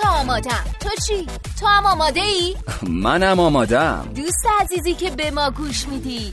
که آمادم تو چی؟ تو هم آماده ای؟ منم آمادم دوست عزیزی که به ما گوش میدی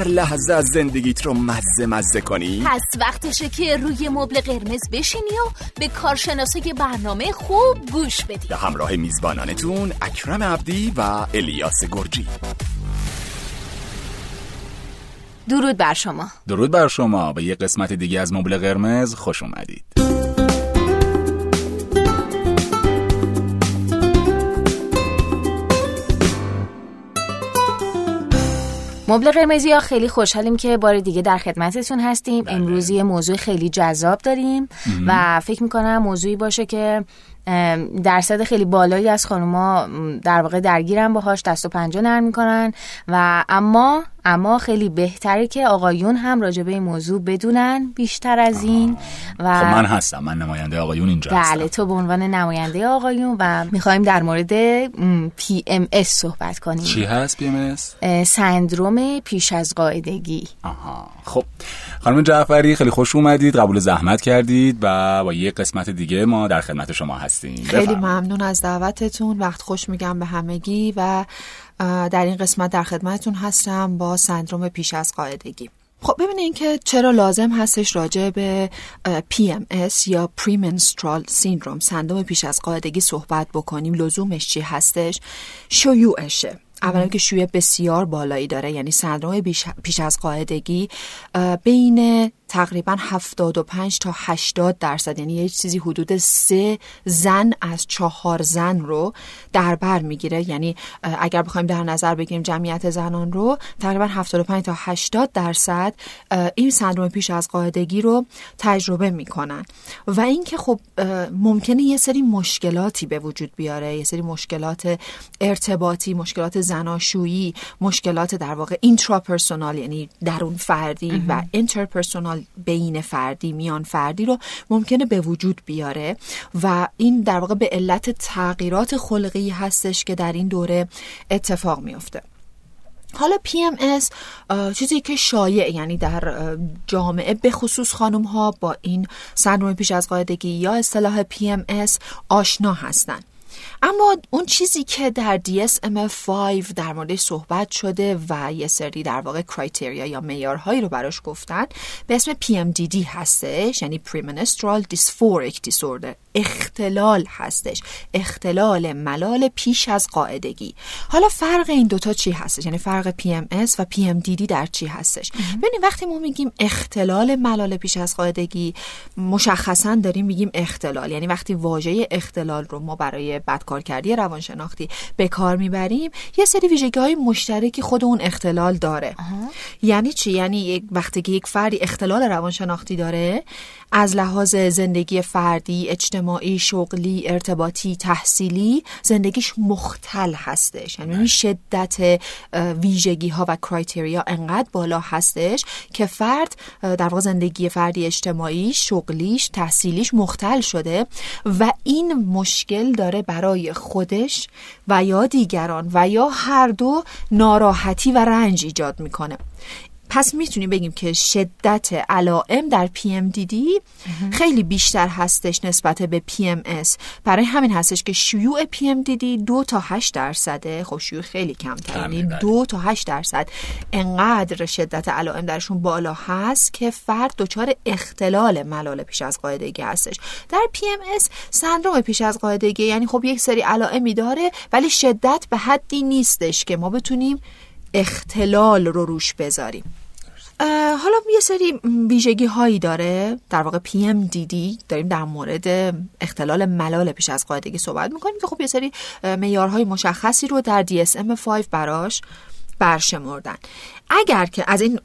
لحظه از زندگیت رو مزه مزه کنی؟ پس وقتشه که روی مبل قرمز بشینی و به کارشناسای برنامه خوب گوش بدی. به همراه میزبانانتون اکرم عبدی و الیاس گرجی. درود بر شما. درود بر شما. به یه قسمت دیگه از مبل قرمز خوش اومدید. مبل قرمزی ها خیلی خوشحالیم که بار دیگه در خدمتتون هستیم. امروز یه موضوع خیلی جذاب داریم و فکر می‌کنم موضوعی باشه که درصد خیلی بالایی از خانوما در واقع درگیرن باهاش دست و پنجه نرم می‌کنن. و اما اما خیلی بهتره که آقایون هم راجع به این موضوع بدونن بیشتر از این و خب من هستم من نماینده آقایون اینجا بله هستم. تو به عنوان نماینده آقایون و می‌خوایم در مورد PMS صحبت کنیم. چی هست PMS؟ سندروم پیش از قاعدگی. آها. خب خانم جعفری خیلی خوش اومدید قبول زحمت کردید و با یه قسمت دیگه ما در خدمت شما هستیم. خیلی بفرمایید. ممنون از دعوتتون. وقت خوش میگم به همگی و در این قسمت در خدمتتون هستم با سندروم پیش از قاعدگی. خب ببینید که چرا لازم هستش راجع به PMS یا Premenstrual Syndrome سندروم پیش از قاعدگی صحبت بکنیم. لزومش چی هستش؟ شیوعشه. اولا که شیوع بسیار بالایی داره یعنی سندروم پیش از قاعدگی بین تقریبا 75 تا 80 درصد یعنی یه چیزی حدود سه زن از چهار زن رو در بر می‌گیره. یعنی اگر بخوایم در نظر بگیریم جمعیت زنان رو تقریبا 75 تا 80 درصد این سندروم پیش از قاعدگی رو تجربه می‌کنن. و اینکه خب ممکنه یه سری مشکلاتی به وجود بیاره یه سری مشکلات ارتباطی مشکلات زناشویی مشکلات در واقع intrapersonal یعنی درون فردی و interpersonal بین فردی میان فردی رو ممکنه به وجود بیاره و این در واقع به علت تغییرات خلقی هستش که در این دوره اتفاق میفته حالا PMS چیزی که شایع یعنی در جامعه به خصوص خانم ها با این سندروم پیش از قاعدگی یا اصطلاح PMS آشنا هستند اما اون چیزی که در DSM-5 در موردش صحبت شده و یه سری در واقع کرایتریا یا معیارهایی رو براش گفتن به اسم PMDD هستش یعنی Premenstrual Dysphoric Disorder. اختلال هستش. اختلال ملال پیش از قاعدگی. حالا فرق این دوتا چی هستش؟ یعنی فرق PMS و PMDD در چی هستش؟ ببینید وقتی ما میگیم اختلال ملال پیش از قاعدگی مشخصا داریم میگیم اختلال. یعنی وقتی واژه اختلال رو ما برای بدکارکردی روانشناختی به کار می‌بریم یه سری ویژگی های مشترکی خود اون اختلال داره. یعنی چی؟ یعنی یک وقتی که یک فردی اختلال روانشناختی داره از لحاظ زندگی فردی اجتماعی شغلی ارتباطی تحصیلی زندگیش مختل هستش. یعنی این شدت ویژگی ها و کرایتریا انقدر بالا هستش که فرد در واقع زندگی فردی اجتماعی شغلیش تحصیلیش مختل شده و این مشکل داره برای خودش و یا دیگران و یا هر دو ناراحتی و رنج ایجاد می‌کنه. پس می‌تونیم بگیم که شدت علائم در PMDD خیلی بیشتر هستش نسبت به PMS برای همین هستش که شیوع PMDD دو تا 8 درصده. خب شیوع خیلی کمتر یعنی بله. دو تا 8 درصد. انقدر شدت علائم درشون بالا هست که فرد دچار اختلال ملال پیش از قاعدگی هستش. در PMS سندروم پیش از قاعدگی یعنی خب یک سری علائمی داره ولی شدت به حدی نیستش که ما بتونیم اختلال رو روش بذاریم. حالا یه سری ویژگی هایی داره. در واقع PMDD داریم در مورد اختلال ملال پیش از قاعدگی صحبت می‌کنیم که خب یه سری معیارهای مشخصی رو در DSM-5 براش برشمردن. اگر که از این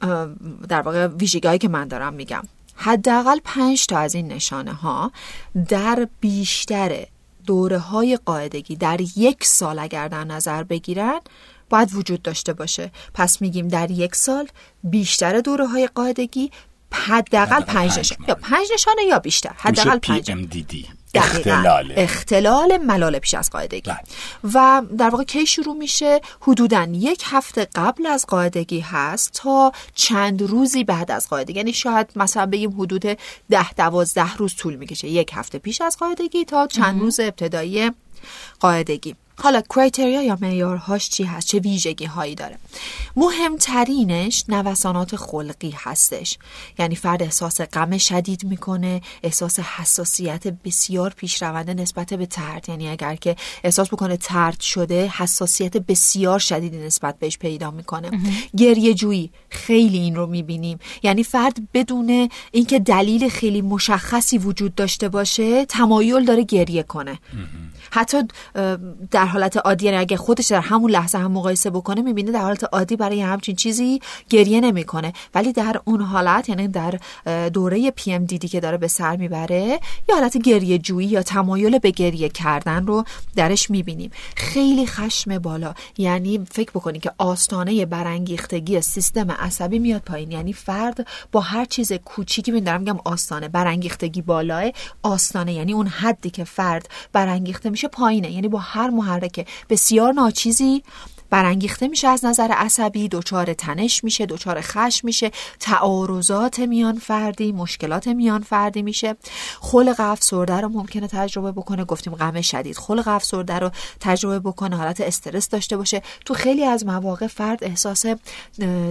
در واقع ویژگی هایی که من دارم میگم حداقل پنج تا از این نشانه ها در بیشتر دوره های قاعدگی در یک سال اگر در نظر بگیرن باید وجود داشته باشه. پس میگیم در یک سال بیشتر دوره های قاعدگی حداقل پنج نشانه. یا پنج نشانه یا بیشتر. حداقل پنج. اختلال. اختلال ملال پیش از قاعدگی. بله. و در واقع کی شروع میشه؟ حدودا یک هفته قبل از قاعدگی هست تا چند روزی بعد از قاعدگی. یعنی شاید مثلا بگیم حدود ده دوازده روز طول می‌کشه. یک هفته پیش از قاعدگی تا چند روز ابتدایی قاعدگی. حالا کرایتریا یا معیارهاش چی هست؟ چه ویژگی هایی داره؟ مهمترینش نوسانات خلقی هستش. یعنی فرد احساس غم شدید می‌کنه احساس حساسیت بسیار پیشرونده نسبت به ترد. یعنی اگر که احساس بکنه ترد شده حساسیت بسیار شدیدی نسبت بهش پیدا می‌کنه. گریه جویی خیلی این رو می‌بینیم. یعنی فرد بدون اینکه دلیل خیلی مشخصی وجود داشته باشه تمایل داره گریه کنه. حتی در حالت عادی یعنی اگه خودش در همون لحظه هم مقایسه بکنه می‌بینه در حالت عادی برای همچین چیزی گریه نمی‌کنه. ولی در اون حالت یعنی در دوره پی ام دیدی که داره به سر می‌بره یا حالت گریه جویی یا تمایل به گریه کردن رو درش می‌بینیم. خیلی خشم بالا. یعنی فکر بکنید که آستانه برانگیختگی سیستم عصبی میاد پایین. یعنی فرد با هر چیز کوچیکی می دارم میگم آستانه برانگیختگی بالاه آستانه. یعنی اون حدی که فرد برانگیخته میشه پایینه. یعنی با هر محرک بسیار ناچیزی برانگیخته میشه از نظر عصبی دچار تنش میشه دچار خشم میشه تعارضات میان فردی مشکلات میان فردی میشه. خلق افسرده رو ممکنه تجربه بکنه. گفتیم غم شدید. خلق افسرده رو تجربه بکنه. حالت استرس داشته باشه. تو خیلی از مواقع فرد احساس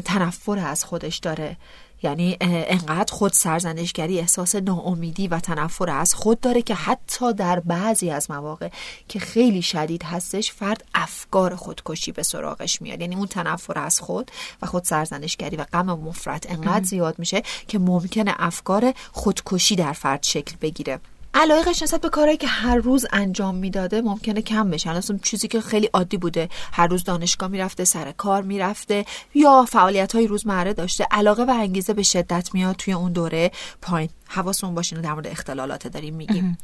تنفر از خودش داره. یعنی انقدر خود سرزنشگری احساس ناامیدی و تنفر از خود داره که حتی در بعضی از مواقع که خیلی شدید هستش فرد افکار خودکشی به سراغش میاد. یعنی اون تنفر از خود و خود سرزنشگری و غم مفرط انقدر زیاد میشه که ممکنه افکار خودکشی در فرد شکل بگیره. علایقش نسبت به کارهایی که هر روز انجام می‌داده ممکنه کم بشه. اصلا چیزی که خیلی عادی بوده. هر روز دانشگاه می‌رفته سر کار می‌رفته یا فعالیت های روزمره داشته. علاقه و انگیزه به شدت میاد توی اون دوره. پایین. حواسون باشه در مورد اختلالات داریم میگیم.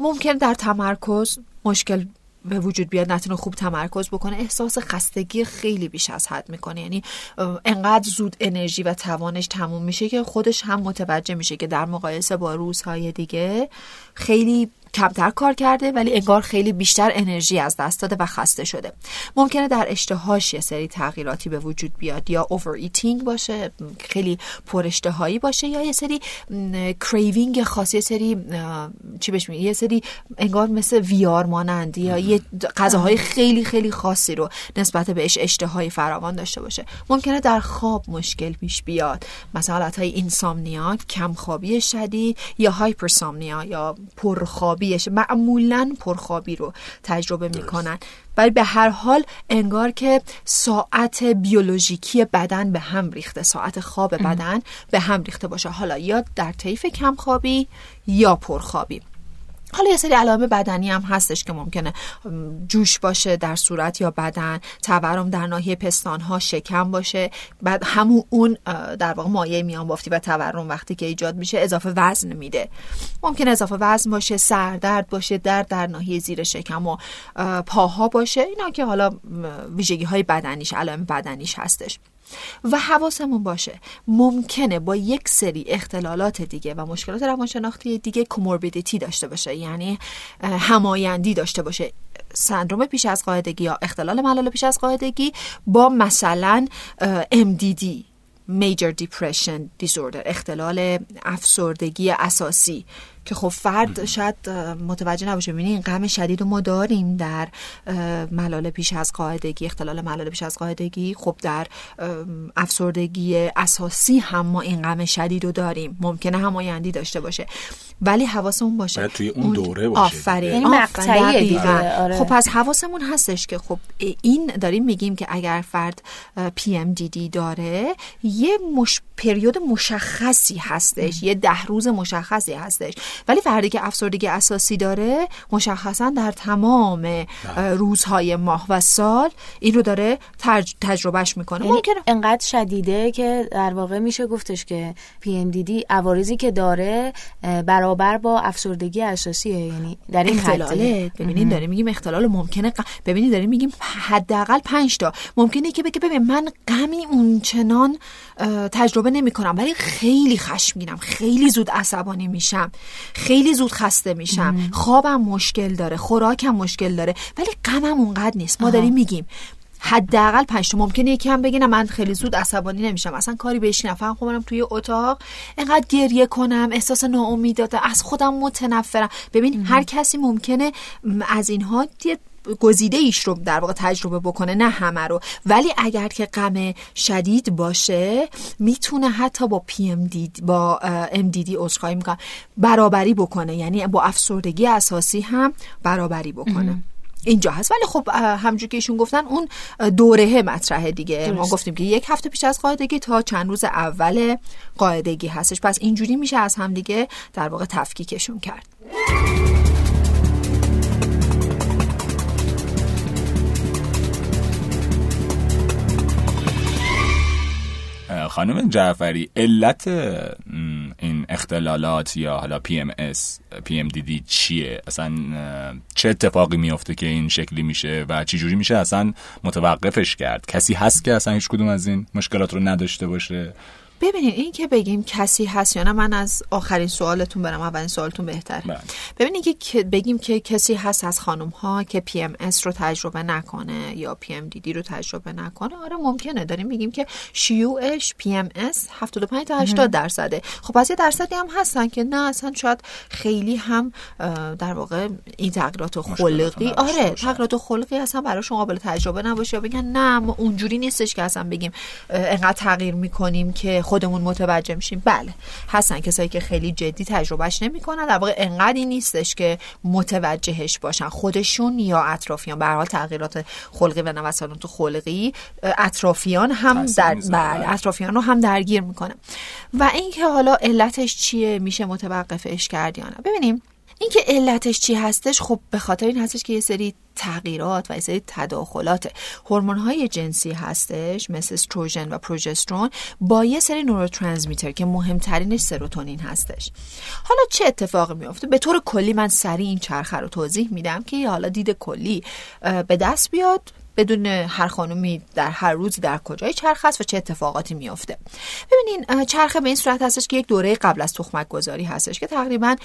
ممکن در تمرکز مشکل به وجود بیاد نتونه خوب تمرکز بکنه احساس خستگی خیلی بیش از حد می‌کنه. یعنی انقدر زود انرژی و توانش تموم میشه که خودش هم متوجه میشه که در مقایسه با روزهای دیگه خیلی کمتر کار کرده ولی انگار خیلی بیشتر انرژی از دست داده و خسته شده. ممکنه در اشتهاش یه سری تغییراتی به وجود بیاد یا overeating باشه خیلی پر اشتهایی باشه یا یه سری craving خاصی یه سری چی بهش یه سری انگار مثل ویار مانندی یا یه غذاهای خیلی خیلی خاصی رو نسبت بهش اشتهای فراوان داشته باشه. ممکنه در خواب مشکل پیش بیاد. مثلا حالتهای insomnia کمخوابی شدید یا hypersomnia یا پرخوابی معمولا پرخوابی رو تجربه می‌کنن. ولی به هر حال انگار که ساعت بیولوژیکی بدن به هم ریخته ساعت خواب بدن به هم ریخته باشه. حالا یا در طیف کمخوابی یا پرخوابی. حالا یه سری علائم بدنی هم هستش که ممکنه جوش باشه در صورت یا بدن تورم در ناحیه پستان ها شکم باشه. بعد همون اون در واقع مایع میان بافتی و تورم وقتی که ایجاد میشه اضافه وزن میده. ممکن اضافه وزن باشه سردرد باشه درد در ناحیه زیر شکم و پاها باشه. اینا که حالا ویژگی های بدنیش علائم بدنیش هستش. و حواسمون باشه. ممکنه با یک سری اختلالات دیگه و مشکلات روانشناختی دیگه کوموربیدیتی داشته باشه یعنی همایندی داشته باشه. سندروم پیش از قاعدگی یا اختلال ملال پیش از قاعدگی با مثلا MDD Major Depression Disorder اختلال افسردگی اساسی. که خب فرد شاید متوجه نباشه. ببینید این غم شدید رو ما داریم در ملال پیش از قاعدگی اختلال ملال پیش از قاعدگی. خب در افسردگی اساسی هم ما این غم شدید رو داریم. ممکنه همایندی داشته باشه. ولی حواسمون باشه. توی اون دوره باشه. آفرین. یعنی مقطعی آره. خب پس حواسمون هستش که خب این داریم میگیم که اگر فرد PMDD داره یه مش... پریود مشخصی هستش. یه ده روز مشخصی هستش. ولی فردی که افسردگی اساسی داره مشخصا در تمام بله. روزهای ماه و سال این رو داره تج... تجربهش می‌کنه. یعنی ممکنه انقدر شدیده که در واقع میشه گفتش که P MDD عوارضی که داره برابر با افسردگی اساسیه یعنی در این اختلاله. ببینید داریم میگیم اختلال ممکنه ق... ببینید داریم میگیم حداقل 5 تا. ممکنه که بگه ببین من غمی اون چنان اه، تجربه نمی کنم ولی خیلی خشمگینم خیلی زود عصبانی میشم خیلی زود خسته میشم. خوابم مشکل داره خوراکم مشکل داره ولی غمم اونقدر نیست. ما داریم میگیم حداقل پنج تا ممکنه یکی هم بگه نه من خیلی زود عصبانی نمیشم. اصلا کاری بهش نفهم خودم توی اتاق انقدر گریه کنم احساس ناامید داده از خودم متنفرم. ببین هر کسی ممکنه از اینها یه گزیده ایش رو در واقع تجربه بکنه نه همه رو. ولی اگر که غم شدید باشه می‌تونه حتی با پی ام دی با ام دی دی عذرخواهی می‌کنم برابری بکنه یعنی با افسردگی اساسی هم برابری بکنه. اینجا هست. ولی خب اه، همونجور که ایشون گفتن اون اه، دورهه مطرحه دیگه. ما درست. گفتیم که یک هفته پیش از قاعدگی تا چند روز اول قاعدگی هستش. پس اینجوری میشه از هم دیگه در واقع تفکیکشون کرد. خانم جعفری علت این اختلالات یا حالا DD چیه؟ اصلا چه اتفاقی میفته که این شکلی میشه و چی جوری میشه اصلا متوقفش کرد؟ کسی هست که اصلا هیچ کدوم از این مشکلات رو نداشته باشه؟ ببینید این که بگیم کسی هست یا نه من از آخرین سوالتون برم اولین سوالتون بهتره. بله. ببینید که- که بگیم که کسی هست از خانم ها که PMS رو تجربه نکنه یا PMDD رو تجربه نکنه؟ آره ممکنه. داریم میگیم که شیوعش پی ام اس 75 تا 80 درصده. خب از یه درصدی هم هستن که نه اصلا شاید خیلی هم در واقع این تغییرات خلقی آره. تغییرات خلقی اصلا براشون قابل تجربه نباشه. یا بگن نه ما اونجوری نیستش که اصلا بگیم انقدر تغییر می‌کنیم که خودمون متوجه میشیم. بله هستن کسایی که خیلی جدی تجربهش نمی‌کنن. در واقع انقدری نیستش که متوجهش باشن. خودشون یا اطرافیان. به حال تغییرات خلقی و نوسانات خلقی اطرافیان هم در می‌ذاره. بله. اطرافیان رو هم درگیر می‌کنه. و اینکه حالا علتش چیه؟ میشه متوقفش کرد یا نه؟ ببینیم. اینکه علتش چی هستش؟ خب به خاطر این هستش که یه سری تغییرات و یه سری تداخلات هورمون های جنسی هستش مثل استروژن و پروژسترون با یه سری نوروترانسمیتر که مهمترینش سروتونین هستش. حالا چه اتفاقی میفته به طور کلی من سریع این چرخه رو توضیح میدم که حالا دید کلی به دست بیاد. بدون هر خانومی در هر روزی در کجای چرخ است و چه اتفاقاتی میفته ببینین چرخه به این صورت هستش که یک دوره قبل از تخمک گذاری هستش که تقریبا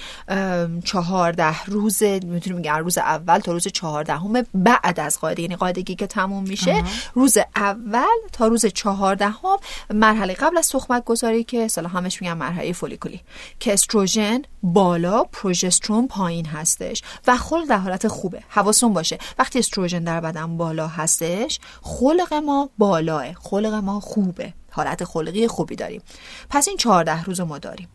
چهارده روز می‌تونیم بگیم روز اول تا روز چهاردهم بعد از قاعده یعنی قاعدگی که تموم میشه روز اول تا روز چهاردهم مرحله قبل از تخمک گذاری که اصطلاح همش میگن مرحله فولیکولی که استروژن بالا پروژسترون پایین هستش و خلق در حالت خوبه حواستون باشه. وقتی استروژن در بدن بالا هستش خلق ما بالاه خلق ما خوبه حالت خلقی خوبی داریم. پس این چهارده روز رو ما داریم.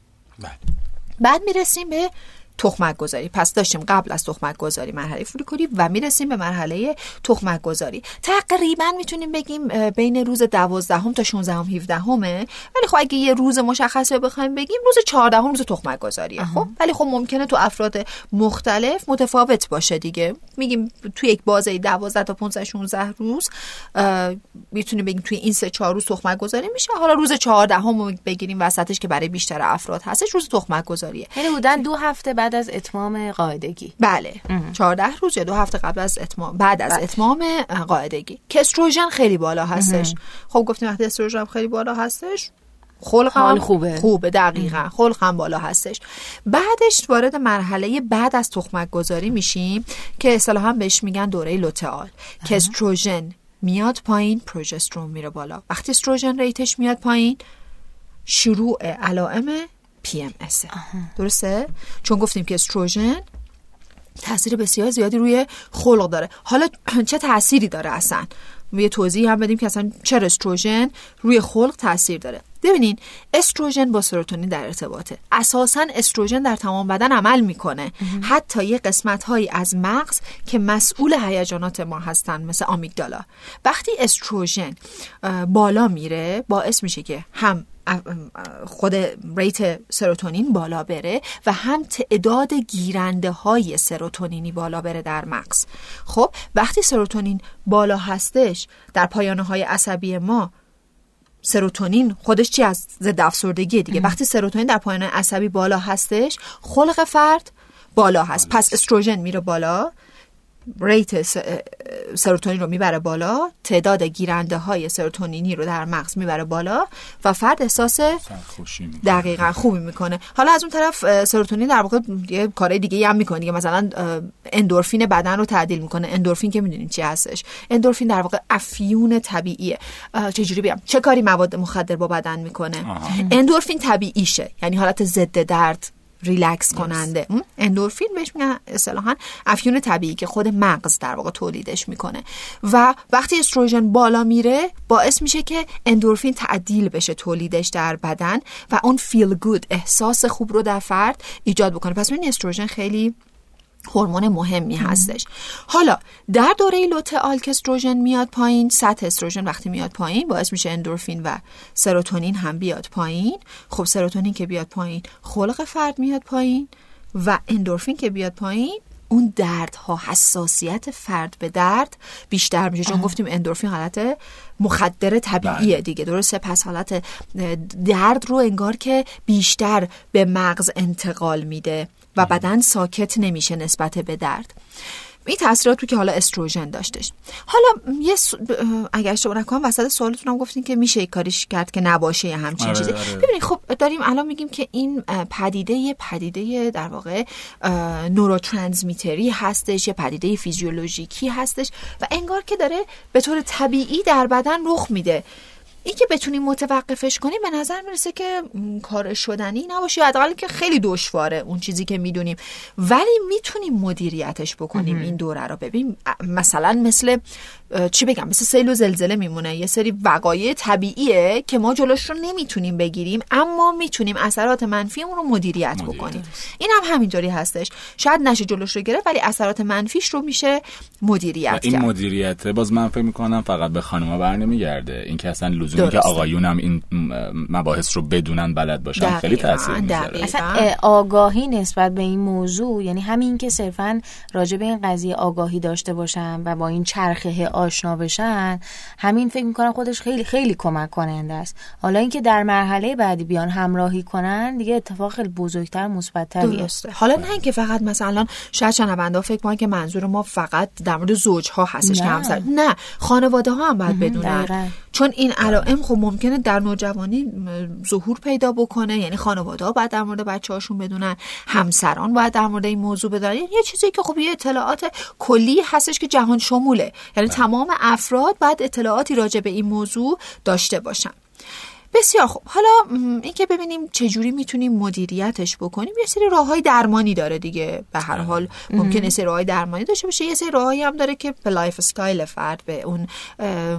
بعد می‌رسیم به تخمک گذاری پس داشتیم قبل از تخمک گذاری مرحله فولیکولی و می‌رسیم به مرحله تخمک گذاری تقریبا می‌تونیم بگیم بین روز دوازدهم تا 16 هم 17 همه ولی خب اگه یه روز مشخصی رو بخوایم بگیم روز 14 روز تخمک گذاریه خب؟ ولی خب ممکنه تو افراد مختلف متفاوت باشه دیگه. میگیم توی یک بازه 12 تا 15 16 روز می‌تونیم بگیم توی این سه چهار روز تخمک گذاری میشه. حالا روز 14 هم بگیریم وسطش که برای بیشتر افراد هستش روز تخمک گذاریه یعنی بودن دو هفته بعد از اتمام قاعدگی. بله. 14 روز یا دو هفته قبل از اتمام. بعد از اتمام اه، قاعدگی. که استروژن خیلی بالا هستش. خب گفتیم وقتی استروژن خیلی بالا هستش خلق حال هم خوبه. خوبه دقیقا. خلق هم بالا هستش. بعدش وارد مرحله بعد از تخمک گذاری میشیم که اصطلاحا بهش میگن دوره لوتئال. که استروژن میاد پایین پروژسترون میره بالا. وقتی استروژن ریتش میاد پایین شروع علائم پی ام درسته؟ چون گفتیم که استروژن تاثیر بسیار زیادی روی خلق داره. حالا چه تأثیری داره اصلا؟ یه توضیح هم بدیم که اصلا چرا استروژن روی خلق تاثیر داره. ببینین استروژن با سروتونین در ارتباطه. اساسا استروژن در تمام بدن عمل می‌کنه. حتی یه قسمت هایی از مغز که مسئول هیجانات ما هستن مثل آمیگدالا. وقتی استروژن بالا میره باعث میشه که هم خود ریت سروتونین بالا بره و هم تعداد گیرنده های سروتونینی بالا بره در مغز. خب وقتی سروتونین بالا هستش در پایانه های عصبی ما سروتونین خودش چی از ضد افسردگی دیگه. وقتی سروتونین در پایان عصبی بالا هستش خلق فرد بالا هست. پس استروژن میره بالا. ریت سروتونین رو می‌بره بالا تعداد گیرنده های سروتونینی رو در مغز می‌بره بالا و فرد احساس دقیقا خوبی می‌کنه. حالا از اون طرف سروتونین در واقع یه کارهای دیگه هم می‌کنه دیگه. مثلا اندورفین بدن رو تعدیل می‌کنه. اندورفین که می‌دونین چی هستش. اندورفین در واقع افیون طبیعیه. چجوری بیام چه کاری مواد مخدر با بدن می‌کنه؟ اندورفین طبیعیشه. یعنی حالت ضد درد ریلکس کننده. اندورفین بهش میگن اصطلاحا افیون طبیعی که خود مغز در واقع تولیدش می‌کنه. و وقتی استروژن بالا میره باعث میشه که اندورفین تعدیل بشه تولیدش در بدن و اون feel good احساس خوب رو در فرد ایجاد بکنه. پس این استروژن خیلی هورمون مهمی هستش. حالا در دوره لوتئال که استروژن میاد پایین سطح استروژن وقتی میاد پایین باعث میشه اندورفین و سروتونین هم بیاد پایین. خب سروتونین که بیاد پایین خلق فرد میاد پایین و اندورفین که بیاد پایین اون دردها حساسیت فرد به درد بیشتر میشه. چون گفتیم اندورفین حالت مخدر طبیعیه بله. دیگه. درسته؟ پس حالت درد رو انگار که بیشتر به مغز انتقال میده. و بدن ساکت نمیشه نسبت به درد. این تاثیرات که حالا استروژن داشتش. حالا یه س... اگر اشتباه نکنم وسط سوالتون گفتین که میشه کاریش کرد که نباشه یه همچین آره، چیزی. آره. ببینید خب داریم الان میگیم که این پدیده یه پدیده در واقع نوروترانسمیتری هستش یه پدیده فیزیولوژیکی هستش و انگار که داره به طور طبیعی در بدن رخ میده. این که بتونیم متوقفش کنیم به نظر می‌رسه که کار شدنی نباشه. حداقل که خیلی دشواره اون چیزی که می‌دونیم. ولی می‌تونیم مدیریتش بکنیم این دوره رو. ببین مثلا مثل چی بگم؟ مثل سیل و زلزله میمونه. یه سری وقایع طبیعیه که ما جلوش رو نمی‌تونیم بگیریم اما می‌تونیم اثرات منفی اون رو مدیریت, بکنیم. این هم همینطوری هستش. شاید نشه جلوش رو گرفت ولی اثرات منفیش رو میشه مدیریت این مدیریت باز من فکر می‌کنم فقط به خانوما برنمیگرده. این که اصلا لزومی که آقایون هم این مباحث رو بدونن بلد باشن. خیلی تاثیر می‌ذاره. اصلا آگاهی نسبت به این موضوع یعنی همین که صرفا راجع به این قضیه آگاهی داشته باشن و با این چرخه آشنا بشن همین فکر می‌کنم خودش خیلی خیلی کمک کننده است. حالا اینکه در مرحله بعدی بیان همراهی کنن دیگه اتفاق خیلی بزرگتر مثبتتری است حالا نه اینکه فقط مثلا شاید شنونده فکر کنن که منظور ما فقط در مورد زوجها هستش که همسر نه خانواده ها هم باید بدونن. چون این علائم خب ممکنه در نوجوانی ظهور پیدا بکنه یعنی خانواده ها باید در مورد بچه هاشون بدونن همسران باید در مورد این موضوع بدونن. یعنی یه چیزی که خب یه اطلاعات کلی هستش که جهان شموله. یعنی بله. تمام افراد باید اطلاعاتی راجع به این موضوع داشته باشن. بسیار خوب. حالا اینکه ببینیم چجوری می‌تونیم مدیریتش بکنیم یه سری راه های درمانی داره دیگه. به هر حال ممکنه سری راه درمانی داشته باشه. یه سری راههایی هم داره که به lifestyle فرد به اون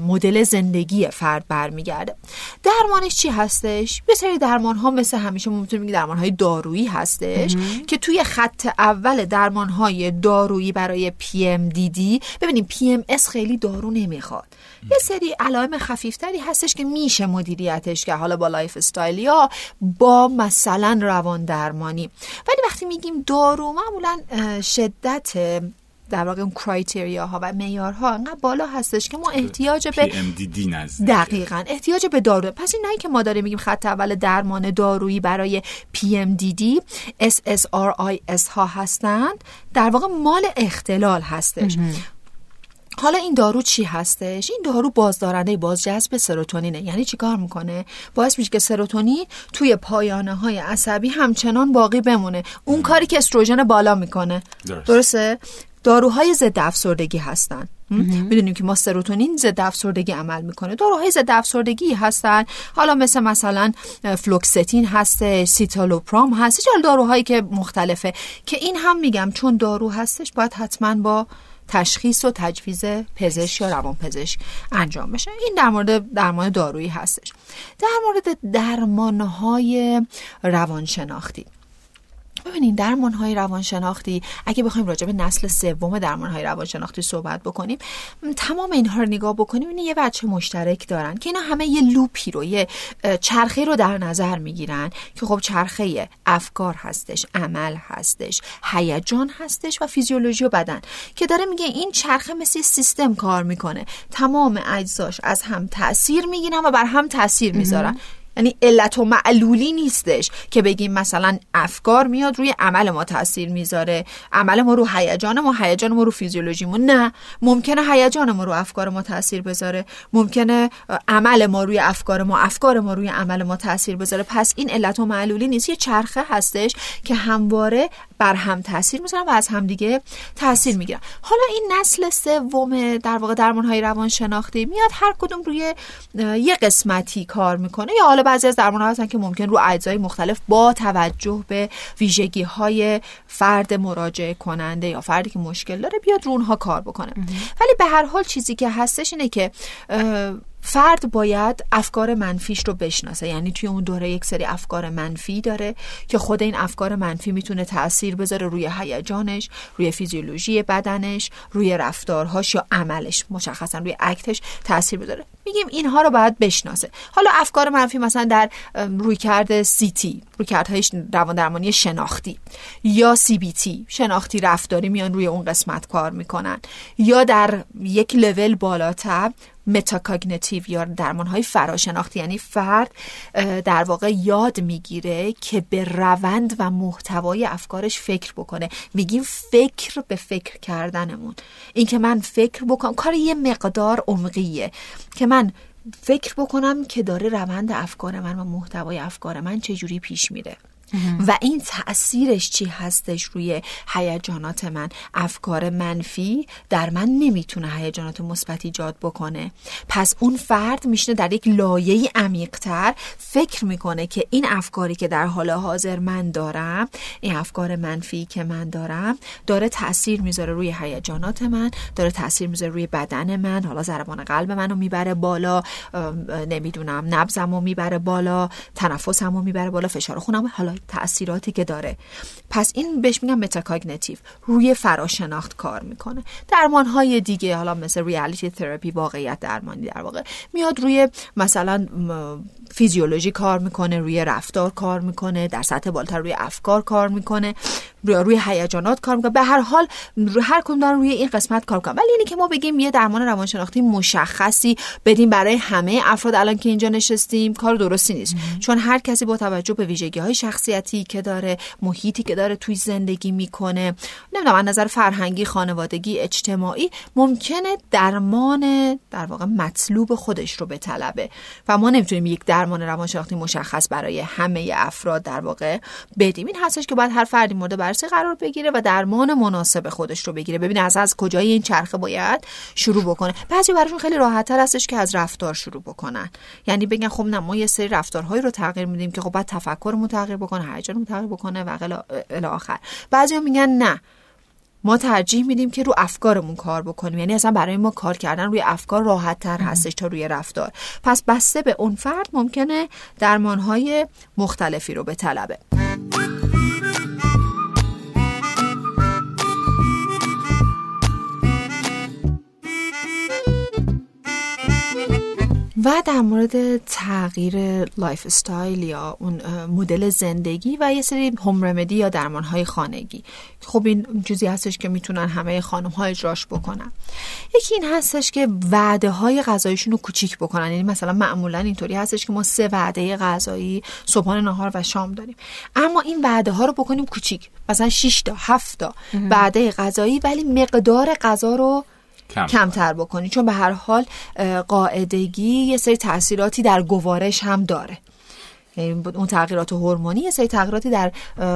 مدل زندگی فرد برمیگرده. درمانش چی هستش؟ یه سری درمان ها مثل همیشه می‌تونیم بگیم درمان های دارویی هستش که توی خط اول درمان های دارویی برای PMDD ببینیم PMS خیلی دارو نمی‌خواد. یه سری علائم خفیفتری هستش که میشه مدیریتش که حالا با lifestyle یا با مثلا روان درمانی. ولی وقتی میگیم دارو معمولا شدت در واقع اون کرایتریا ها و معیارها انقدر بالا هستش که ما احتیاج به دقیقا احتیاج به دارو پس این نه که ما داریم میگیم خط اول درمان دارویی برای PMDD SSRIs ها هستند در واقع مال اختلال هستش. حالا این دارو چی هستش؟ این دارو بازدارنده بازجذب سروتونینه. یعنی چیکار می‌کنه؟ باعث میشه که سروتونین توی پایانه های عصبی همچنان باقی بمونه. اون کاری که استروژن بالا می‌کنه. درسته؟ داروهای ضد افسردگی هستن. می‌دونیم که ما سروتونین ضد افسردگی عمل می‌کنه. داروهای ضد افسردگی هستن. حالا مثل مثلا فلوکستین هست سیتالوپرام هست چه داروهایی که مختلفه. که این هم میگم چون دارو هستش باید حتما با تشخیص و تجویز پزشک یا روان پزشک انجام بشه. این در مورد درمان دارویی هستش. در مورد درمانهای روانشناختی. ببینین درمان های روانشناختی اگه بخوایم راجع به نسل سوم درمان های روانشناختی صحبت بکنیم تمام اینها رو نگاه بکنیم این یه بچه مشترک دارن که اینا همه یه لوپی رو یه چرخه رو در نظر می‌گیرن که خب چرخه افکار هستش عمل هستش هیجان هستش و فیزیولوژی و بدن که داره میگه این چرخه مثل سیستم کار می‌کنه. تمام اجزاش از هم تاثیر می‌گیرن و بر هم تاثیر می‌ذارن. یعنی علت و معلولی نیستش که بگیم مثلا افکار میاد روی عمل ما تاثیر می‌ذاره. عمل ما رو هیجان ما هیجان ما رو فیزیولوژیمون نه ممکنه هیجان ما رو افکار ما تاثیر بذاره. ممکنه عمل ما روی افکار ما افکار ما روی عمل ما تاثیر بذاره. پس این علت و معلولی نیست. یه چرخه هستش که همواره بر هم تاثیر می‌ذارن و از همدیگه تاثیر می‌گیرن. حالا این نسل سوم در واقع درمان های روان شناختی میاد هر کدوم روی یه قسمتی کار می‌کنه یا حالا بعضی از درمان ها هستن که ممکن رو اجزای مختلف با توجه به ویژگی های فرد مراجعه کننده یا فردی که مشکل داره بیاد رو اونها کار بکنه. ولی به هر حال چیزی که هستش اینه که فرد باید افکار منفیش رو بشناسه. یعنی توی اون دوره یک سری افکار منفی داره که خود این افکار منفی می‌تونه تاثیر بذاره روی هیجانش روی فیزیولوژی بدنش روی رفتارهاش یا عملش. مشخصا روی اکتش تاثیر بذاره. میگیم اینها رو باید بشناسه. حالا افکار منفی مثلا در رویکرد سیتی رویکردهای روان درمانی شناختی یا CBT شناختی رفتاری میان روی اون قسمت کار می‌کنن. یا در یک لول بالاتر metacognitive یا درمان های فراشناختی یعنی فرد در واقع یاد می‌گیره که به روند و محتوای افکارش فکر بکنه. میگیم فکر به فکر کردنمون. این که من فکر بکنم کار یه مقدار عمقیه. که من فکر بکنم که داره روند افکار من و محتوای افکار من چجوری پیش میره. و این تاثیرش چی هستش روی هیجانات من؟ افکار منفی در من نمی‌تونه هیجانات مثبت ایجاد بکنه. پس اون فرد میشنه در یک لایه عمیقتر فکر می‌کنه که این افکاری که در حال حاضر من دارم این افکار منفی که من دارم داره تاثیر می‌ذاره روی هیجانات من داره تاثیر می‌ذاره روی بدن من. حالا ضربان قلب منو می‌بره بالا نمی‌دونم نبضمو می‌بره بالا تنفسمو می‌بره بالا فشار خونم حالا تاثیراتی که داره. پس این بهش میگم metacognitive روی فراشناخت کار می‌کنه. درمان های دیگه حالا مثل reality therapy واقعیت درمانی در واقع میاد روی مثلا فیزیولوژی کار می‌کنه روی رفتار کار می‌کنه در سطح بالاتر روی افکار کار می‌کنه روی روی هیجانات کار می‌کنه. به هر حال روی هر کدوم دارن روی این قسمت کار کنن ولی اینی که ما بگیم یه درمان روانشناختی مشخصی بدیم برای همه افراد الان که اینجا نشستیم کار درستی نیست. چون هر کسی با توجه به ویژگی های شخصیتی که داره محیطی که داره توی زندگی می‌کنه. نمی‌دونم از نظر فرهنگی خانوادگی اجتماعی ممکنه درمان در واقع مطلوب خودش رو به طلبه و ما نمی‌تونیم یک درمان روانشناختی مشخص برای همه افراد در واقع بدیم. این هستش که باید هر فردی مورد بررسی قرار بگیره و درمان مناسب خودش رو بگیره. ببینه از از کجای این چرخه باید شروع بکنه. بعضی براشون خیلی راحت تر هستش که از رفتار شروع بکنن. یعنی بگن خب نه ما یه سری رفتارهایی رو تغییر میدیم که خب بعد تفکرمون تغییر هیجانمون تغییر بکنه و الی آخر. بعضی میگن نه. ما ترجیح میدیم که رو افکارمون کار بکنیم. یعنی اصلا برای ما کار کردن روی افکار راحت تر هستش تا روی رفتار. پس بسته به اون فرد ممکنه درمانهای مختلفی رو به طلبه و در مورد تغییر lifestyle یا اون مدل زندگی و یه سری home remedy یا درمان های خانگی. خب این چیزی هستش که می‌تونن همه خانم ها اجراش بکنن. یکی این هستش که وعده های غذایشون رو کوچیک بکنن. یعنی مثلا معمولا اینطوری هستش که ما سه وعده غذایی صبحانه نهار و شام داریم. اما این وعده ها رو بکنیم کوچیک. مثلا 6 تا 7 تا وعده غذایی ولی مقدار غذا رو کم کمتر بکنی. چون به هر حال قاعدگی یه سری تاثیراتی در گوارش هم داره. اون تغییرات هورمونی یه سری تغییراتی در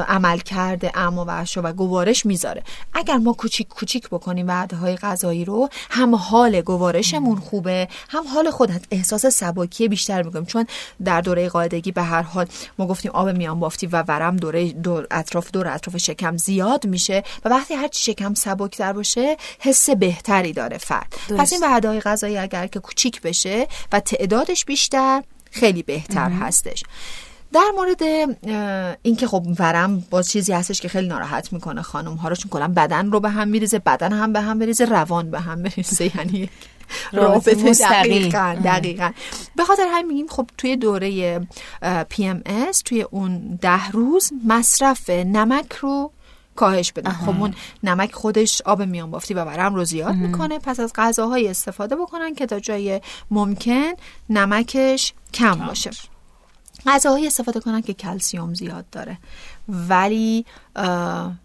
عمل کرده اما و و گوارش می‌ذاره. اگر ما کوچیک کوچیک بکنیم وعده های غذایی رو هم حال گوارشمون خوبه هم حال خودت احساس سباکی بیشتر می‌کنیم. چون در دوره قاعدگی به هر حال ما گفتیم آب میان بافتی و ورم دوره دور اطراف دور اطراف شکم زیاد میشه و وقتی هر چی شکم سبکتر باشه حس بهتری داره فرد. پس این وعده های غذایی اگر که کوچیک بشه و تعدادش بیشتر خیلی بهتر هستش. در مورد اینکه خب ورم با چیزی هستش که خیلی ناراحت می‌کنه خانم ها رو چون کلا بدن رو به هم میریزه بدن هم به هم بریزه روان به هم بریزه یعنی رابطه دقیقا دقیقا. به خاطر همین میگیم خب توی دوره PMS توی اون ده روز مصرف نمک رو کاهش بدن خب اون نمک خودش آب میان بافتی و ورم رو زیاد می‌کنه. پس از غذاهای استفاده بکنن که تا جای ممکن نمکش کم, کم باشه. غذاهایی استفاده کنن که کلسیوم زیاد داره. ولی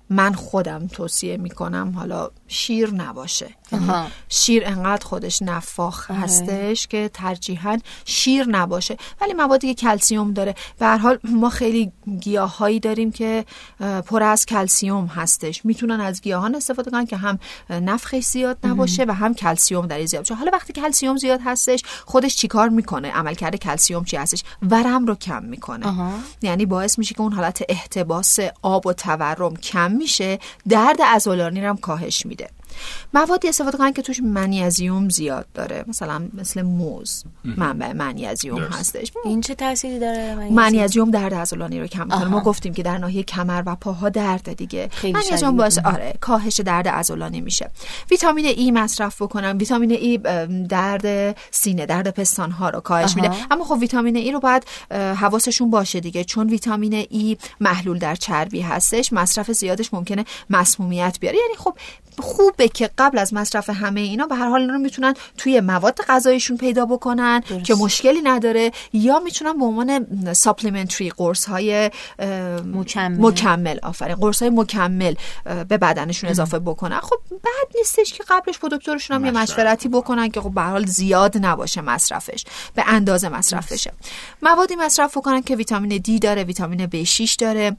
من خودم توصیه می‌کنم حالا شیر نباشه. یعنی شیر انقدر خودش نفاخ آره. هستش که ترجیحا شیر نباشه. ولی موادی که کلسیوم داره. به هر حال ما خیلی گیاهایی داریم که پر از کلسیوم هستش. می‌تونن از گیاهان استفاده کنن که هم نفخش زیاد نباشه و هم کلسیوم در زیاد. باشه حالا وقتی کلسیوم زیاد هستش خودش چیکار می‌کنه؟ عملکرد کلسیوم چی هستش؟ ورم رو کم می‌کنه. یعنی باعث میشه که اون حالت احتباس آب و تورم کم میشه درد عضلانی هم کاهش میده. موادی استفاده کنن که توش منیزیوم زیاد داره. مثلا مثل موز منبع منیزیوم هستش. این چه تأثیری داره منیزیوم؟ درد عضلانی رو کم می‌کنه. ما گفتیم که در ناحیه کمر و پاها درد دیگه. منیزیوم باعث آره کاهش درد عضلانی میشه. ویتامین ای مصرف بکنن ویتامین ای درد سینه درد پستان ها رو کاهش میده. اما خب ویتامین ای رو باید حواسشون باشه دیگه. چون ویتامین ای محلول در چربی هستش مصرف زیادش ممکنه مسمومیت بیاره. یعنی خب خوبه که قبل از مصرف همه اینا به هر حال رو می‌تونن توی مواد غذایشون پیدا بکنن که مشکلی نداره یا می‌تونن به عنوان ساپلیمنتری قرص های مکمل, مکمل آفرین قرص های مکمل به بدنشون اضافه بکنن. خب بعد نیستش که قبلش با دکترشون هم یه مشورتی بکنن. که خب به حال زیاد نباشه مصرفش به اندازه مصرف بشه موادی مصرف بکنن که ویتامین دی داره ویتامین B6 داره.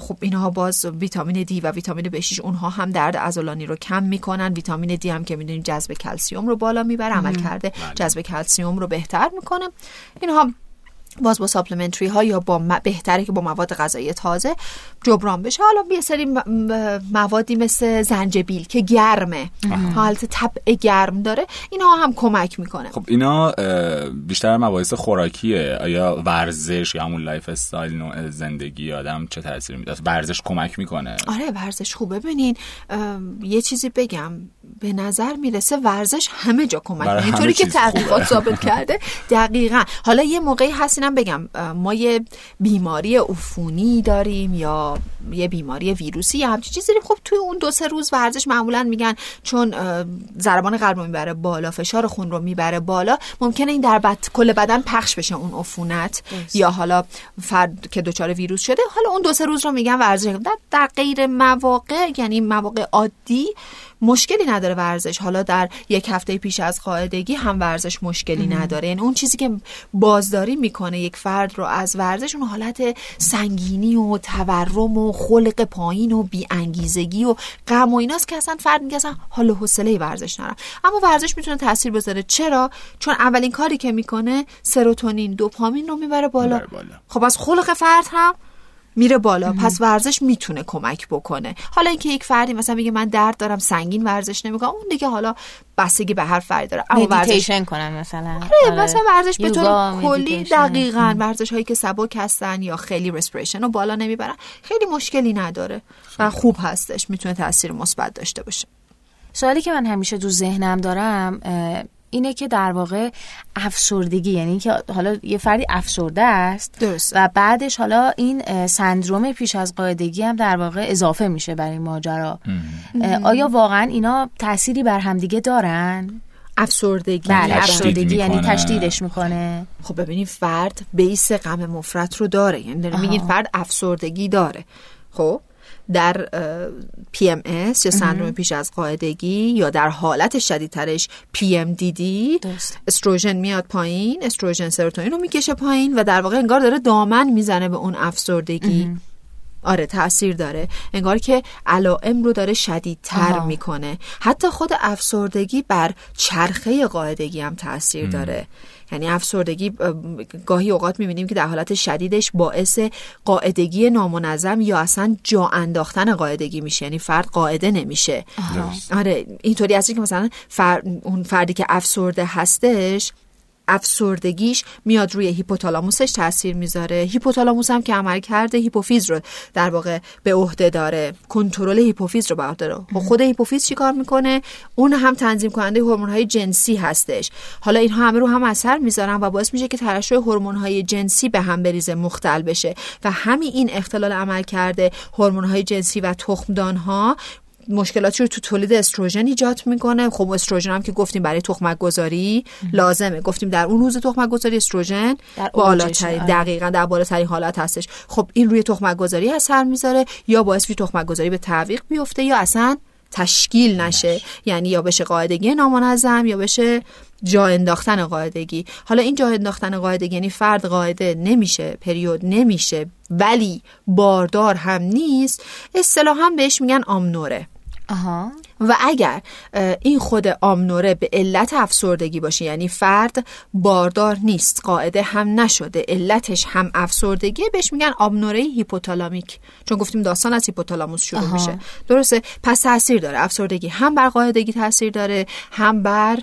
خب اینها باز ویتامین دی و ویتامین B6 اونها هم درد عضلانی رو کم می‌کنن. ویتامین دی هم که می‌دونیم جذب کلسیوم رو بالا می‌بره عمل کرده. بله. جذب کلسیوم رو بهتر می‌کنه. اینها باز با ساپلمنتری ها یا با بهتره که با مواد غذایی تازه جبران بشه. حالا یه سری موادی مثل زنجبیل که گرمه حالت طبع گرم داره اینا هم کمک می‌کنه. خب اینا بیشتر مباحث خوراکیه. آیا ورزش یا همون lifestyle نوع زندگی آدم چه تاثیر میده ورزش کمک می‌کنه. آره ورزش خوبه. ببینین یه چیزی بگم. به نظر می‌رسه ورزش همه جا کمک اینطوری که تحقیقات ثابت کرده دقیقا. حالا یه موقعی هست بگم ما یه بیماری عفونی داریم یا یه بیماری ویروسی یا همچین چیزی داریم. خب توی اون دو سه روز ورزش معمولا میگن چون ضربان قلب رو می‌بره بالا فشار خون رو می‌بره بالا ممکنه این در بد... کل بدن پخش بشه اون عفونت. یا حالا فرد که دچار ویروس شده حالا اون دو سه روز رو میگن ورزش. در, در غیر مواقع یعنی مواقع عادی مشکلی نداره ورزش. حالا در یک هفته پیش از قاعدگی هم ورزش مشکلی نداره. یعنی اون چیزی که بازداری می‌کنه یک فرد رو از ورزش اون حالت سنگینی و تورم و خلق پایین و بی انگیزگی و غم و ایناست که اصلا فرد میگه اصلا حال و حوصله ورزش نرم اما ورزش می‌تونه تاثیر بذاره. چرا؟ چون اولین کاری که می‌کنه سروتونین دوپامین رو می‌بره بالا. بالا. خب از خلق فرد هم میره بالا. پس ورزش می‌تونه کمک بکنه. حالا اینکه یک فردی مثلا میگه من درد دارم سنگین ورزش نمی‌کنم اون دیگه حالا بستگی به هر فردی داره. اما ورزش کنن مثلا. آره, آره. مثلا ورزش به طور کلی دقیقا ورزش هایی که سبک هستن یا خیلی رسپریشن رو بالا نمی‌برن خیلی مشکلی نداره و خوب هستش. می‌تونه تاثیر مثبت داشته باشه. سوالی که من همیشه تو ذهنم دارم اینه که در واقع افسردگی یعنی که حالا یه فردی افسرده است درست. و بعدش حالا این سندروم پیش از قاعدگی هم در واقع اضافه میشه برای این ماجرا آیا واقعا اینا تأثیری بر همدیگه دارن؟ افسردگی. بله افسردگی یعنی تشدیدش می‌کنه. خب ببینید فرد بیس غم مفرط رو داره. یعنی میگین فرد افسردگی داره. خب؟ در PMS یا سندروم پیش از قاعدگی یا در حالت شدیدترش PMDD استروژن میاد پایین استروژن سروتونین رو می‌کشه پایین و در واقع انگار داره دامن می‌زنه به اون افسردگی. آره تاثیر داره. انگار که علائم رو داره شدیدتر می‌کنه. حتی خود افسردگی بر چرخه قاعدگی هم تاثیر داره. یعنی افسردگی گاهی اوقات می‌بینیم که در حالت شدیدش باعث قاعدگی نامنظم یا اصلا جا انداختن قاعدگی میشه. یعنی فرد قاعده نمیشه. آره اینطوری هستی که مثلا اون فردی که افسرده هستش افسردگیش میاد روی هیپوتالاموسش تاثیر می‌ذاره. هیپوتالاموس هم که عمل کرده هیپوفیز رو در واقع به عهده داره. کنترل هیپوفیز رو به عهده داره. خب خود هیپوفیز چیکار می‌کنه؟ اون هم تنظیم کننده هورمون های جنسی هستش. حالا اینها همه رو هم اثر می‌ذارن و باعث میشه که ترشح هورمون های جنسی به هم بریزه مختل بشه. و همین این اختلال عمل کرده هورمون های جنسی و تخمدان ها مشکلاتی رو تو تولید استروژن ایجاد می‌کنه. خب استروژن هم که گفتیم برای تخمک گذاری لازمه. گفتیم در اون روز تخمک گذاری استروژن بالاترین آره. دقیقا در بالاترین حالت هستش. خب این روی تخمک گذاری اثر می‌ذاره یا باعث روی تخمک گذاری به تعویق بیفته یا اصلا تشکیل نشه. یعنی یا بشه قاعدگی نامنظم یا بشه جا انداختن قاعدگی. حالا این جا انداختن قاعدگی یعنی فرد قاعده نمیشه پریود نمیشه ولی باردار هم نیست. اصطلاحا بهش میگن آمنوره. آها. و اگر این خود آمنوره به علت افسردگی باشه یعنی فرد باردار نیست قاعده هم نشده علتش هم افسردگی بهش میگن آمنوره هیپوتالامیک. چون گفتیم داستان از هیپوتالاموس شروع آها. میشه. درسته؟ پس تاثیر داره. افسردگی هم بر قاعدگی تاثیر داره هم بر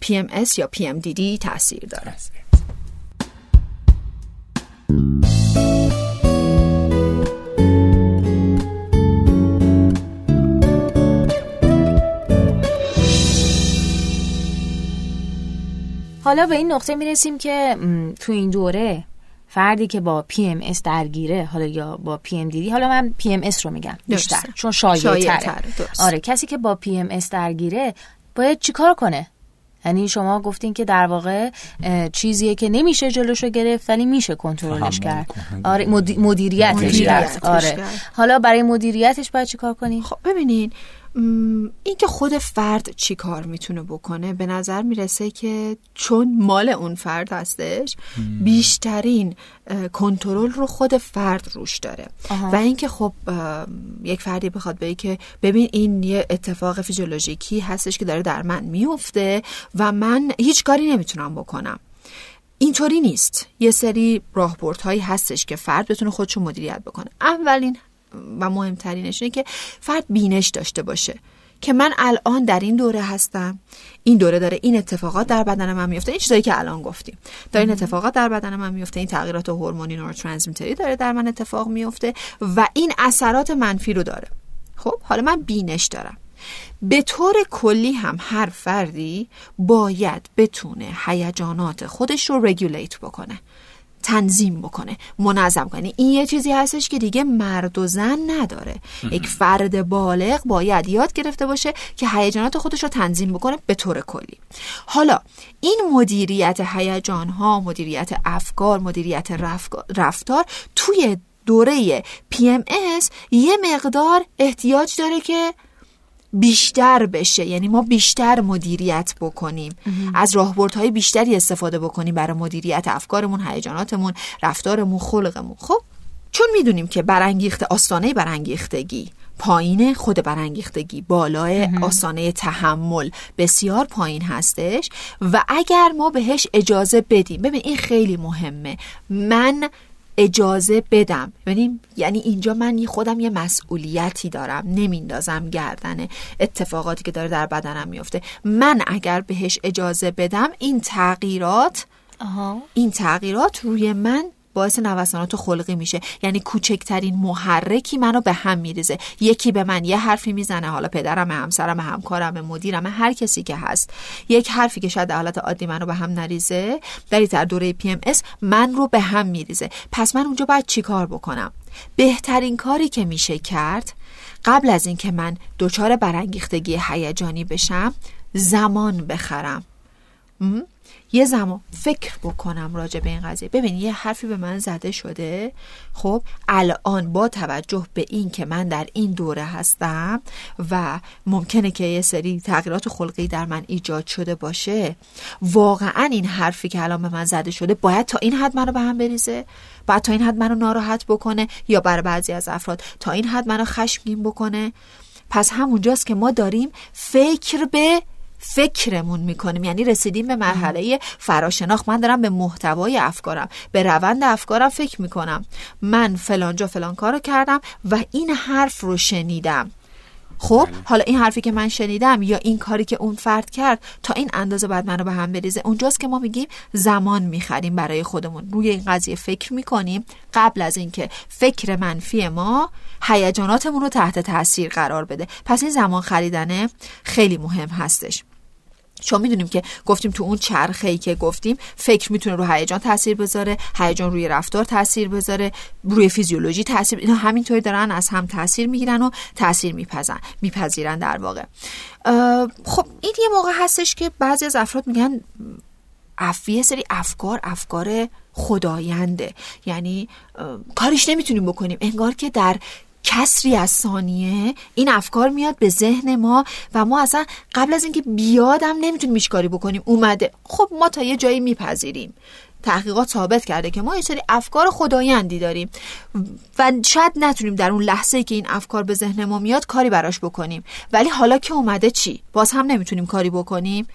پی ام اس یا پی ام دی دی تاثیر داره. حالا به این نقطه می‌رسیم که تو این دوره فردی که با PMS درگیره حالا یا با PMDD حالا من PMS رو میگم بیشتر درسته. چون شایع. آره کسی که با PMS درگیره باید چیکار کنه یعنی شما گفتین که در واقع چیزیه که نمیشه جلوشو گرفت ولی میشه کنترلش کرد. آره مدی- مدیریتش کرد آره. حالا برای مدیریتش باید چیکار کنی خب ببینین اینکه خود فرد چی کار می‌تونه بکنه به نظر می‌رسه که چون مال اون فرد هستش بیشترین کنترل رو خود فرد روش داره. آها. و اینکه خب یک فردی بخواد بگه که ببین این یه اتفاق فیزیولوژیکی هستش که داره در من میفته و من هیچ کاری نمی‌تونم بکنم. اینطوری نیست. یه سری راهبردهایی هستش که فرد بتونه خودشو مدیریت بکنه. اولین و مهمترینش اینه که فرد بینش داشته باشه که من الان در این دوره هستم. این دوره داره این اتفاقات در بدن من میفته. این چیزایی که الان گفتیم. داره این اتفاقات در بدن من میفته. این تغییرات هورمونی نوروترانسمیتری داره در من اتفاق میفته و این اثرات منفی رو داره. خب حالا من بینش دارم. به طور کلی هم هر فردی باید بتونه هیجانات خودش رو رگولیت بکنه. تنظیم بکنه منظم کنه. این یه چیزی هستش که دیگه مرد و زن نداره. یک فرد بالغ باید یاد گرفته باشه که هیجانات خودش رو تنظیم بکنه به طور کلی. حالا این مدیریت هیجان ها مدیریت افکار مدیریت رفتار توی دوره PMS یه مقدار احتیاج داره که بیشتر بشه. یعنی ما بیشتر مدیریت بکنیم. از راهبردهای بیشتری استفاده بکنیم برای مدیریت افکارمون هیجاناتمون رفتارمون خلقمون. خب چون می‌دونیم که برانگیخته آستانه برانگیختگی پایین خود برانگیختگی بالای آستانه تحمل بسیار پایین هستش. و اگر ما بهش اجازه بدیم ببین این خیلی مهمه. من اجازه بدم. ببینیم یعنی اینجا من خودم یه مسئولیتی دارم. نمیندازم گردن اتفاقاتی که داره در بدنم میفته من اگر بهش اجازه بدم این تغییرات آها. این تغییرات روی من باعث نوسانات خلقی میشه. یعنی کوچکترین محرکی منو به هم میریزه. یکی به من یه حرفی می‌زنه حالا پدرم همسرم همکارم مدیرم هر کسی که هست. یک حرفی که شاید در حالت عادی منو به هم نریزه در در دوره پی ام اس من رو به هم میریزه. پس من اونجا باید چیکار بکنم؟ بهترین کاری که میشه کرد قبل از اینکه من دچار برانگیختگی هیجانی بشم زمان بخرم. یه زمان فکر بکنم راجع به این قضیه. ببین یه حرفی به من زده شده. خب الان با توجه به این که من در این دوره هستم و ممکنه که یه سری تغییرات خلقی در من ایجاد شده باشه واقعا این حرفی که الان به من زده شده باید تا این حد منو به هم بریزه؟ باید تا این حد منو ناراحت بکنه؟ یا برای بعضی از افراد تا این حد منو خشمگین بکنه؟ پس همونجاست که ما داریم فکر به فکرمون می‌کنیم. یعنی رسیدیم به مرحله فراشناخت. من دارم به محتوای افکارم به روند افکارم فکر می‌کنم. من فلانجا فلان کارو کردم و این حرف رو شنیدم. خب حالا این حرفی که من شنیدم یا این کاری که اون فرد کرد تا این اندازه بعد منو به هم بریزه اونجاست که ما میگیم زمان می‌خریم برای خودمون. روی این قضیه فکر می‌کنیم. قبل از اینکه فکر منفی ما هیجاناتمون رو تحت تاثیر قرار بده. پس این زمان خریدنه خیلی مهم هستش. چون می‌دونیم که گفتیم تو اون چرخه ای که گفتیم فکر می‌تونه رو هیجان تاثیر بذاره هیجان روی رفتار تاثیر بذاره روی فیزیولوژی تاثیر اینا همینطوری دارن از هم تاثیر می‌گیرن و تاثیر میپزن میپذیرن در واقع. خب این یه موقع هستش که بعضی از افراد میگن افیه سری افکار افکار خداینده. یعنی کارش نمی‌تونیم بکنیم. انگار که در کسری از ثانیه. این افکار میاد به ذهن ما و ما اصلا قبل از اینکه بیادم نمی‌تونیم هیچ کاری بکنیم. اومده. خب ما تا یه جایی میپذیریم. تحقیقات ثابت کرده که ما یه سری افکار خدایندی داریم و شاید نتونیم در اون لحظه که این افکار به ذهن ما میاد کاری براش بکنیم. ولی حالا که اومده چی؟ باز هم نمی‌تونیم کاری بکنیم.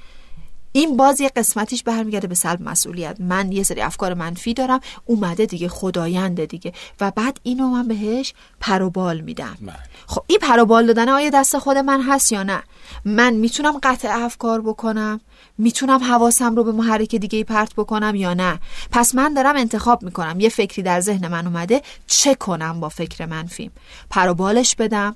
این باز یه قسمتیش برمیگرده به سلب مسئولیت. من یه سری افکار منفی دارم اومده دیگه خداینده دیگه. و بعد اینو من بهش پروبال میدم. بله. خب این پروبال دادن آیا دست خود من هست یا نه؟ من می‌تونم قطع افکار بکنم؟ می‌تونم حواسم رو به محرک دیگه پرت بکنم یا نه؟ پس من دارم انتخاب می‌کنم. یه فکری در ذهن من اومده چه کنم با فکر منفیم؟ پروبالش بدم.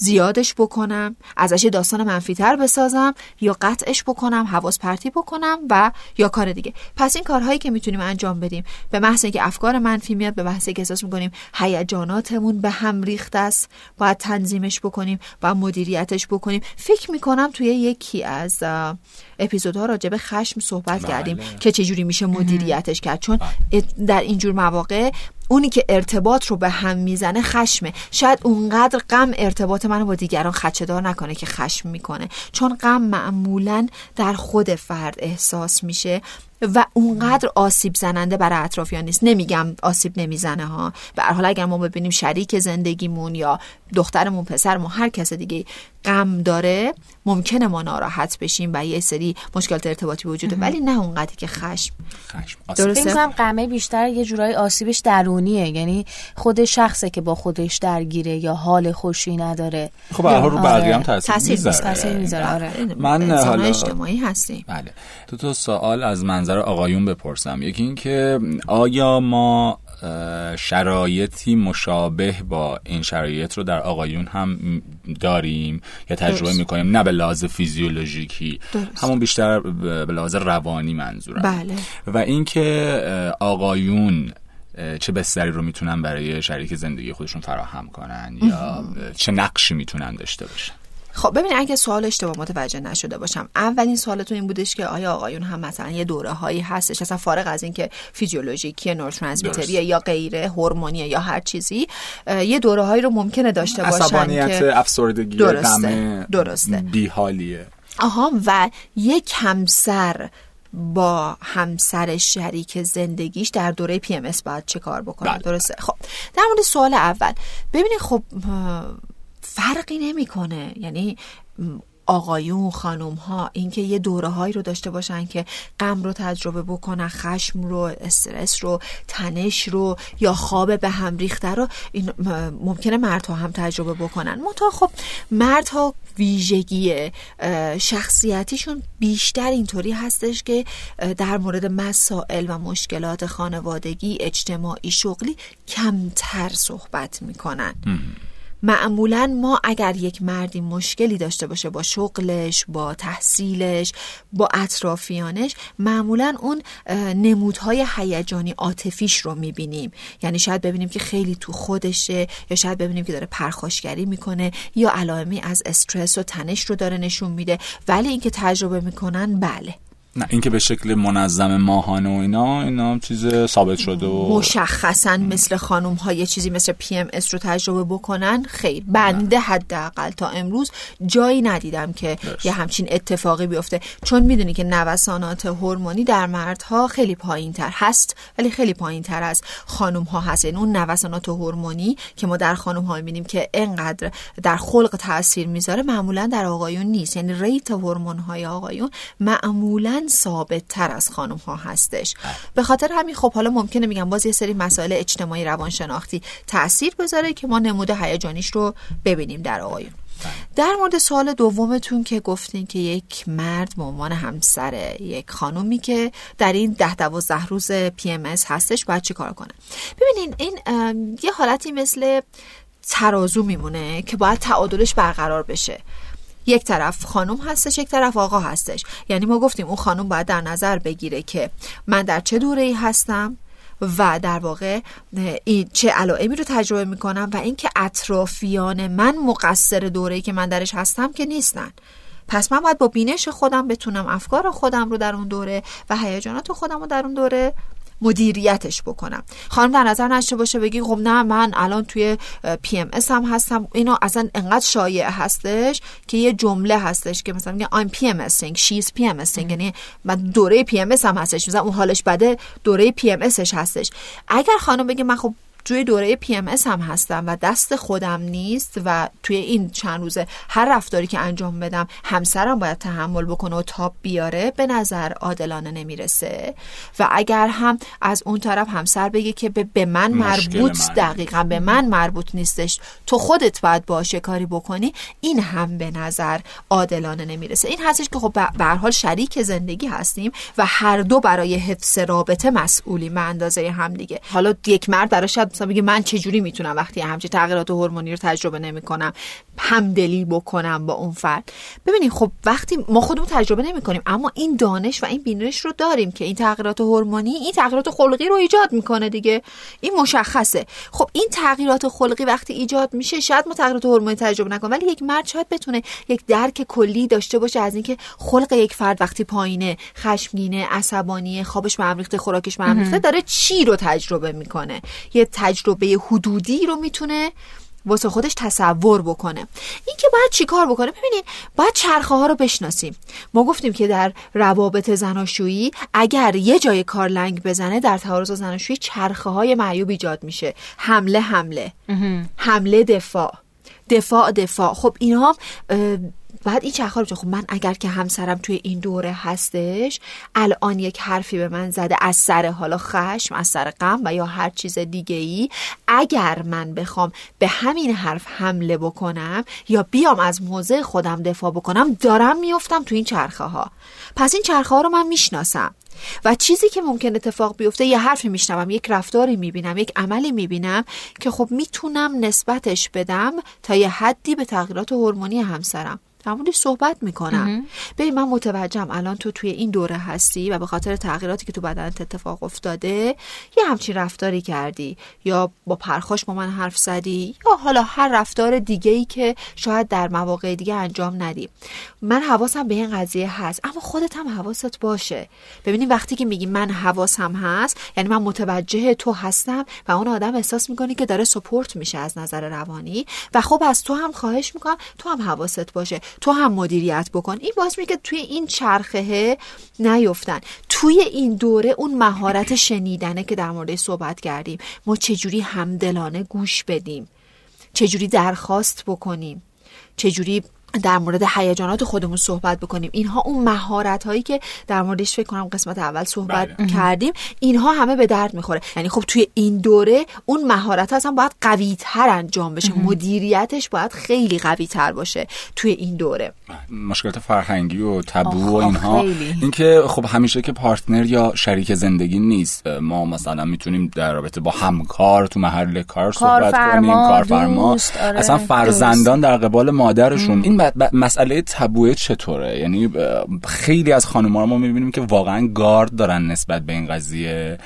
زیادش بکنم ازش داستان منفیتر بسازم یا قطعش بکنم حواس پرتی بکنم و یا کار دیگه. پس این کارهایی که می‌تونیم انجام بدیم به محض اینکه افکار منفی میاد به محض اینکه احساس می‌کنیم هیجاناتمون به هم ریخته است باید تنظیمش بکنیم و مدیریتش بکنیم. فکر می‌کنم توی یکی از اپیزودها راجع به خشم صحبت بله. کردیم که چجوری میشه مدیریتش کرد. چون در اینجور مواقع اونی که ارتباط رو به هم می‌زنه خشمه. شاید اونقدر غم ارتباط منو با دیگران خدشه‌دار نکنه که خشم می‌کنه. چون غم معمولا در خود فرد احساس میشه. و اونقدر آسیب زننده برای اطرافیان نیست. نمیگم آسیب نمی‌زنه ها. به هر حال اگر ما ببینیم شریک زندگیمون یا دخترمون پسرمون هر کس دیگه غم داره ممکنه ما ناراحت بشیم و یه سری مشکلات ارتباطی وجوده. ولی نه اونقدری که خشم. خشم. آسیب. درسته؟ فکر کنم غمه بیشتر یه جورایی آسیبش درونیه. یعنی خود شخصه که با خودش درگیره یا حال خوشی نداره. خب به هر حال رو آره. بقیه هم تاثیر تاثیر می‌ذاره. تاثیر می‌ذاره آره. من انسان حالا- اجتماعی هستیم. بله. دو تا سوال از منظر آقایون بپرسم یکی این که آیا ما شرایطی مشابه با این شرایط رو در آقایون هم داریم یا تجربه درست. می‌کنیم نه به لحاظ فیزیولوژیکی درست. همون بیشتر به لحاظ روانی منظورم بله. و اینکه آقایون چه بستری رو می‌تونن برای شریک زندگی خودشون فراهم کنن یا چه نقشی می‌تونن داشته باشن خب ببین اگه سوال اشتباه متوجه نشده باشم اولین سوالتون این بودش که آیا آقایون هم مثلا یه دوره هایی هستش اصلا فارغ از اینکه فیزیولوژیکی نورترانسمیتریه یا غیره هورمونیه یا هر چیزی یه دوره هایی رو ممکنه داشته باشن عصبانیت که افسردگی درسته، درسته. بیحالیه آها و یک همسر با همسر شریک زندگیش در دوره پی ام اس باید چه کار بکنه بله. درسته خب در مورد سوال اول ببینید خب فرقی نمی‌کنه. یعنی آقایون خانوم ها اینکه یه دوره هایی رو داشته باشن که غم رو تجربه بکنن خشم رو استرس رو تنش رو یا خواب به هم ریخته رو این ممکنه مردها هم تجربه بکنن. منتها خب مردها ویژگی شخصیتیشون بیشتر اینطوری هستش که در مورد مسائل و مشکلات خانوادگی اجتماعی شغلی کمتر صحبت می‌کنن. معمولا ما اگر یک مردی مشکلی داشته باشه با شغلش با تحصیلش با اطرافیانش معمولا اون نمودهای هیجانی عاطفیش رو می‌بینیم. یعنی شاید ببینیم که خیلی تو خودشه یا شاید ببینیم که داره پرخاشگری می‌کنه یا علائمی از استرس و تنش رو داره نشون میده. ولی اینکه تجربه می‌کنن بله. نه اینکه به شکل منظم ماهانه و اینا اینا چیز ثابت شده و مشخصا مثل خانم ها یه چیزی مثل پی ام اس رو تجربه بکنن خیر بنده حداقل تا امروز جایی ندیدم که یه همچین اتفاقی بیفته. چون می‌دونی که نوسانات هورمونی در مردها خیلی پایین تر هست ولی خیلی پایین تر از خانم ها هست. یعنی اون نوسانات هورمونی که ما در خانم ها می‌بینیم که انقدر در خلق تاثیر می‌ذاره معمولا در آقایون نیست. یعنی ریت هورمون های آقایون معمولا ثابت تر از خانم ها هستش. به خاطر همین خب حالا ممکنه میگم باز یه سری مسائل اجتماعی روانشناختی تاثیر بذاره که ما نمود هیجانیش رو ببینیم در آقایون. در مورد سوال دومتون که گفتین که یک مرد به عنوان همسر یک خانومی که در این ده دوازده روز پی ام هستش باید چی کار کنه؟ ببینین این یه حالتی مثل ترازو میمونه که باید تعادلش برقرار بشه. یک طرف خانم هستش یک طرف آقا هستش. یعنی ما گفتیم اون خانم باید در نظر بگیره که من در چه دوره ای هستم و در واقع این چه علائمی رو تجربه می‌کنم و اینکه اطرافیان من مقصر دوره که من درش هستم که نیستن. پس من باید با بینش خودم بتونم افکار خودم رو در اون دوره و هیجانات خودم رو در اون دوره مدیریتش بکنم. خانم در نظر نشته باشه بگی خب نه من الان توی PMSام هستم. اینو اصلا انقدر شایع هستش که یه جمله هستش که مثلا میگه I'm PMSing she's PMSing یعنی من دوره PMSام هستش. مثلا اون حالش بده دوره PMSش هستش. اگر خانم بگه من خب توی دوره PMSام هستم و دست خودم نیست و توی این چند روزه هر رفتاری که انجام بدم همسرم باید تحمل بکنه و تاب بیاره به نظر عادلانه نمی‌رسه. و اگر هم از اون طرف همسر بگه که به من مربوط من. دقیقا به من مربوط نیستش تو خودت باید باشه کاری بکنی این هم به نظر عادلانه نمی‌رسه. این هستش که خب به حال شریک زندگی هستیم و هر دو برای حفظ رابطه مسئولیم به اندازه هم دیگه. حالا یک مرد براش مثلا بگه من چجوری می‌تونم وقتی همچی تغییرات هورمونی رو تجربه نمی‌کنم همدلی بکنم با اون فرد؟ ببینید خب وقتی ما خودمون تجربه نمی کنیم اما این دانش و این بینش رو داریم که این تغییرات هورمونی این تغییرات خلقی رو ایجاد می‌کنه دیگه. این مشخصه. خب این تغییرات خلقی وقتی ایجاد میشه شاید ما تغییرات هورمونی تجربه نکنیم ولی یک مرد شاید بتونه یک درک کلی داشته باشه از اینکه خلق یک فرد وقتی پایینه خشمگینه عصبانی خوابش معمریخته خوراکش معمریخته داره چی رو تجربه می‌کنه. یه تجربه حدودی رو می‌تونه واسه خودش تصور بکنه. این که باید چیکار بکنه؟ ببینید باید چرخه ها رو بشناسیم. ما گفتیم که در روابط زناشویی اگر یه جای کار لنگ بزنه در تعارض زناشویی چرخه های معیوب ایجاد میشه. حمله حمله. حمله دفاع. دفاع دفاع. خب اینها بعد این چرخ خب من اگر که همسرم توی این دوره هستش الان یک حرفی به من زده از سر حالا خشم از سر غم و یا هر چیز دیگه ای اگر من بخوام به همین حرف حمله بکنم یا بیام از موضع خودم دفاع بکنم دارم میفتم تو این چرخه ها پس این چرخه ها رو من می‌شناسم. و چیزی که ممکن اتفاق بیفته یه حرفی میشنوم یک رفتاری می‌بینم یک عملی می‌بینم که خب می‌تونم نسبتش بدم تا یه حدی به تغییرات هورمونی همسرم. در صحبت می‌کنم. ببین من متوجهم الان تو توی این دوره هستی و به خاطر تغییراتی که تو بدنت اتفاق افتاده یه همچین رفتاری کردی؟ یا با پرخاش با من حرف زدی؟ یا حالا هر رفتار دیگه ای که شاید در مواقع دیگه انجام ندی؟ من حواسم به این قضیه هست اما خودت هم حواست باشه. ببینی وقتی که میگی من حواسم هست یعنی من متوجه تو هستم و اون آدم احساس می‌کنی که داره سپورت میشه از نظر روانی و خب از تو هم خواهش می‌کنم تو هم حواست باشه. تو هم مدیریت بکن. این باعث میگه که توی این چرخه نیفتن. توی این دوره اون مهارت شنیدنه که در مورد صحبت کردیم. ما چجوری همدلانه گوش بدیم؟ چجوری درخواست بکنیم؟ چجوری در مورد هیجانات خودمون صحبت بکنیم. اینها اون مهارت هایی که در موردش فکر کنم قسمت اول صحبت بله. کردیم اینها همه به درد می‌خوره. یعنی خب توی این دوره اون مهارت اصلا باید قوی تر انجام بشه. مدیریتش باید خیلی قوی تر باشه توی این دوره. مشکلات فرهنگی و تبو و اینها. اینکه خب همیشه که پارتنر یا شریک زندگی نیست. ما مثلا می‌تونیم در رابطه با همکار تو محل کار صحبت کنیم کارفرما. آره. اصلا فرزندان در قبال مادرشون. این مسئله تبوه چطوره؟ یعنی خیلی از خانم‌ها ما می‌بینیم که واقعا گارد دارن نسبت به این قضیه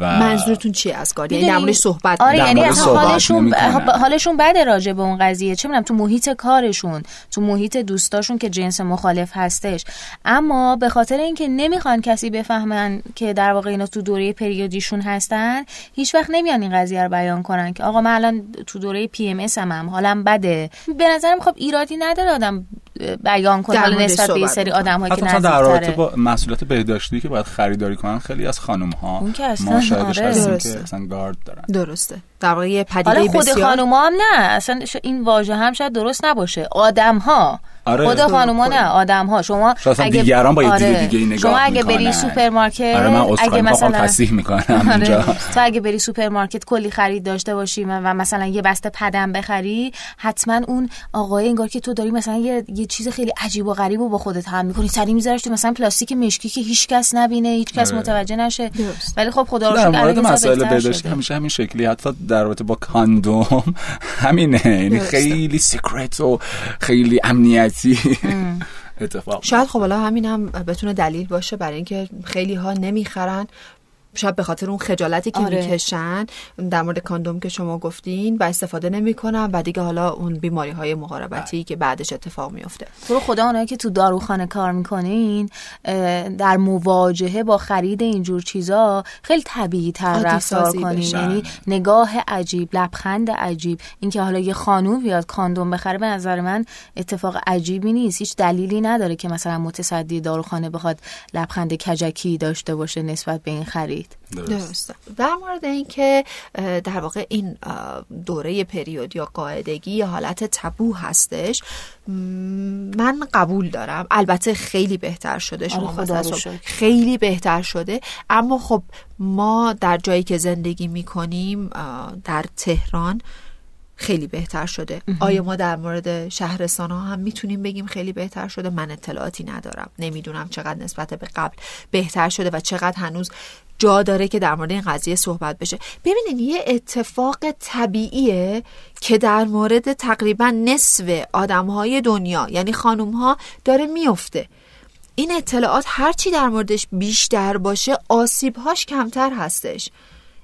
و منظورتون چی از گارد؟ یعنی در صحبت آره یعنی حالشون حالشون بده راجع به اون قضیه. چه می‌دونم تو محیط کارشون تو محیط دوستاشون که جنس مخالف هستش. اما به خاطر اینکه نمی‌خوان کسی بفهمن که در واقع اینا تو دوره پریودیشون هستن هیچ وقت نمیان این قضیه رو بیان کنن که آقا من الان تو دوره PMSام, هم حالم بده. به نظرم خب ایرادی نداره آدم بیان در حالا نسبت به سری. آدم هایی که مثلا در رابطه با مسئولیت بهداشتی که باید خریداری کنن خیلی از خانم ها اون که اصلا ما شاهدش آره. هستیم درسته. که اصلا گارد دارن درسته در واقع یه پدیده حالا خود بسیار خانوما هم نه اصلا این واژه هم شاید درست نباشه آدم ها آره. خود خانوما. نه آدم ها شما اصلا دیگران با یه دید دیگه‌ای نگاه شما اگه می‌کنن. بری سوپرمارکت آره من اگه مثلا تصحیح می‌کنم آره. اینجا تو اگه بری سوپرمارکت کلی خرید داشته باشی و و مثلا یه بسته پدم بخری حتما اون آقای انگار که تو داری مثلا یه, یه چیز خیلی عجیب و غریب رو با خودت هم می‌کنی سری میذارش تو مثلا پلاستیک مشکی که هیچ کس نبینه هیچ کس آره. متوجه نشه درست. ولی خب خدا رو شکر مورد مسائل بهداشتی. همیشه همین شکلی حتی در رابطه با کاندوم همینه یعنی. خیلی سیکرت و خیلی امنیتی اتفاق شاید خب حالا همین هم بتونه دلیل باشه برای اینکه خیلی ها نمی‌خرن شاید به خاطر اون خجالتی که آره. می‌کشن در مورد کاندوم که شما گفتین و استفاده نمی‌کنن و دیگه حالا اون بیماری های مقاربتی که بعدش اتفاق میفته تو خدا اونایی که تو داروخانه کار می‌کنین در مواجهه با خرید اینجور چیزا خیلی طبیعی تر رفتار کنین. یعنی نگاه عجیب لبخند عجیب. اینکه حالا یه خانوم بیاد کاندوم بخره به نظر من اتفاق عجیبی نیست. هیچ دلیلی نداره که مثلا متصدی داروخانه بخواد لبخند کجکی داشته باشه نسبت به این خرید. درسته. در مورد اینکه در واقع این دوره پریود یا قاعدگی یا حالت تبو هستش من قبول دارم. البته خیلی بهتر شده شما آره، شکر. خیلی بهتر شده. اما خب ما در جایی که زندگی می‌کنیم در تهران خیلی بهتر شده. آیا ما در مورد شهرستان ها هم می‌تونیم بگیم خیلی بهتر شده؟ من اطلاعاتی ندارم. نمی‌دونم چقدر نسبت به قبل بهتر شده و چقدر هنوز جا داره که در مورد این قضیه صحبت بشه. ببینید یه اتفاق طبیعیه که در مورد تقریبا نصف آدم های دنیا یعنی خانوم ها داره میفته این اطلاعات هرچی در موردش بیشتر باشه آسیبهاش کمتر هستش.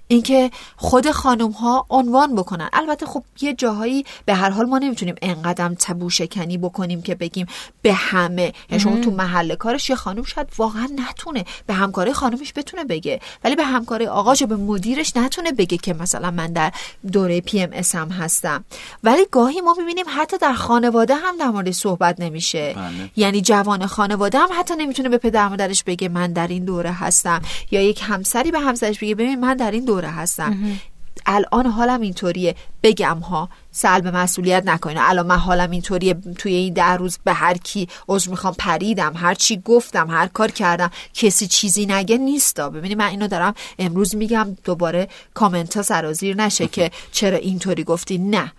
اینکه خود خانم ها عنوان بکنن. البته خب یه جاهایی به هر حال ما نمی‌تونیم انقدم تبو شکنی بکنیم که بگیم به همه. یعنی شما تو محل کارش یه خانم شاید واقعا نتونه به همکاره خانمش بتونه بگه ولی به همکاره آقاش به مدیرش نتونه بگه که مثلا من در دوره PMSام هستم. ولی گاهی ما می‌بینیم حتی در خانواده هم در مورد صحبت نمیشه. بله. یعنی جوان خانواده هم حتی نمی‌تونه به پدر مادرش بگه من در این دوره هستم. یا یک همسری به همسرش بگه ببین من در این دوره هستم الان حالم اینطوریه. بگم ها سلب مسئولیت نکنین. الان من حالم اینطوریه. توی این ده روز به هر کی عذر می‌خوام پریدم. هر چی گفتم هر کار کردم. کسی چیزی نگه نیستا. ببینید من اینو دارم امروز میگم. دوباره کامنت ها سرازیر نشه که چرا اینطوری گفتی. نه.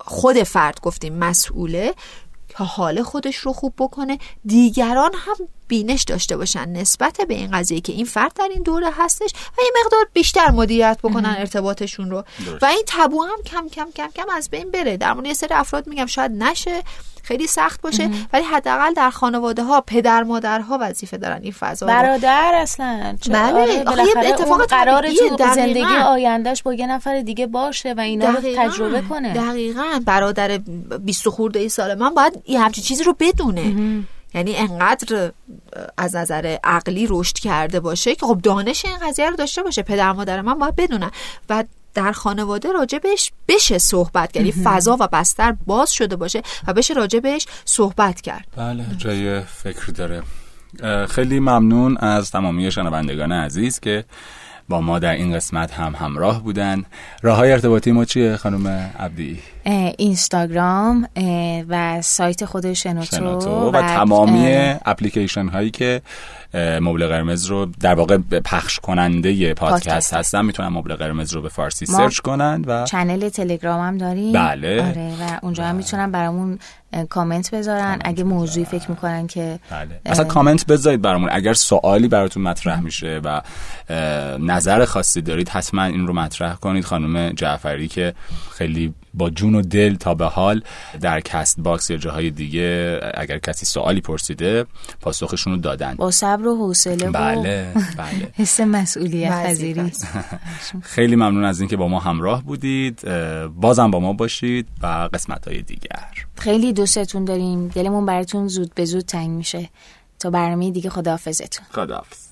خود فرد گفتیم مسئوله. که حال خودش رو خوب بکنه. دیگران هم بینش داشته باشن. نسبت به این قضیه که این فرد در این دوره هستش و یه مقدار بیشتر مدیریت بکنن ارتباطشون رو. و این تبو هم کم کم کم کم از بین بره. در مورد یه سری افراد میگم شاید نشه خیلی سخت باشه ولی حداقل در خانواده ها پدر مادرها وظیفه دارن این فضا رو. برادر اصلا. بله، آره، آخه اتفاق طبیعیه، تو. زندگی آیندهش با یه نفر دیگه باشه و اینا رو. تجربه کنه. دقیقا. برادر 20 خورده ای سال من باید یه همچین چیزی رو بدونه. یعنی انقدر از نظر عقلی رشد کرده باشه که خب دانش این قضیه رو داشته باشه. پدر مادر من باید بدونن. و در خانواده راجبش بشه صحبت کرد. یعنی فضا و بستر باز شده باشه و بشه راجبش صحبت کرد. بله جای فکر داره. خیلی ممنون از تمامی شنوندگان عزیز که با ما در این قسمت هم همراه بودن. راه های ارتباطی ما چیه خانم عبدی؟ اینستاگرام و سایت خود شنوتو, شنوتو و تمامی اپلیکیشن هایی که مبل قرمز رو در واقع پخش کننده پادکست. هستن. می‌تونن مبل قرمز رو به فارسی سرچ کنند و channel تلگرام هم داریم. بله. آره و اونجا هم می‌تونن برامون کامنت بذارن. اگه موضوعی فکر می‌کنن که بله. اصلا کامنت بذارید برامون. اگر سوالی براتون مطرح میشه و نظر خاصی دارید حتما این رو مطرح کنید. خانم جعفری که خیلی با جون و دل تا به حال در کست باکس یا جاهای دیگه اگر کسی سوالی پرسیده پاسخشون رو دادن. با صبر و حوصله بله بله. حس مسئولیت پذیری. خیلی ممنون از اینکه با ما همراه بودید. بازم با ما باشید و قسمت های دیگر. خیلی دوستتون داریم. دلمون براتون زود به زود تنگ میشه. تا برنامه دیگه خداحافظتون. خداحافظ.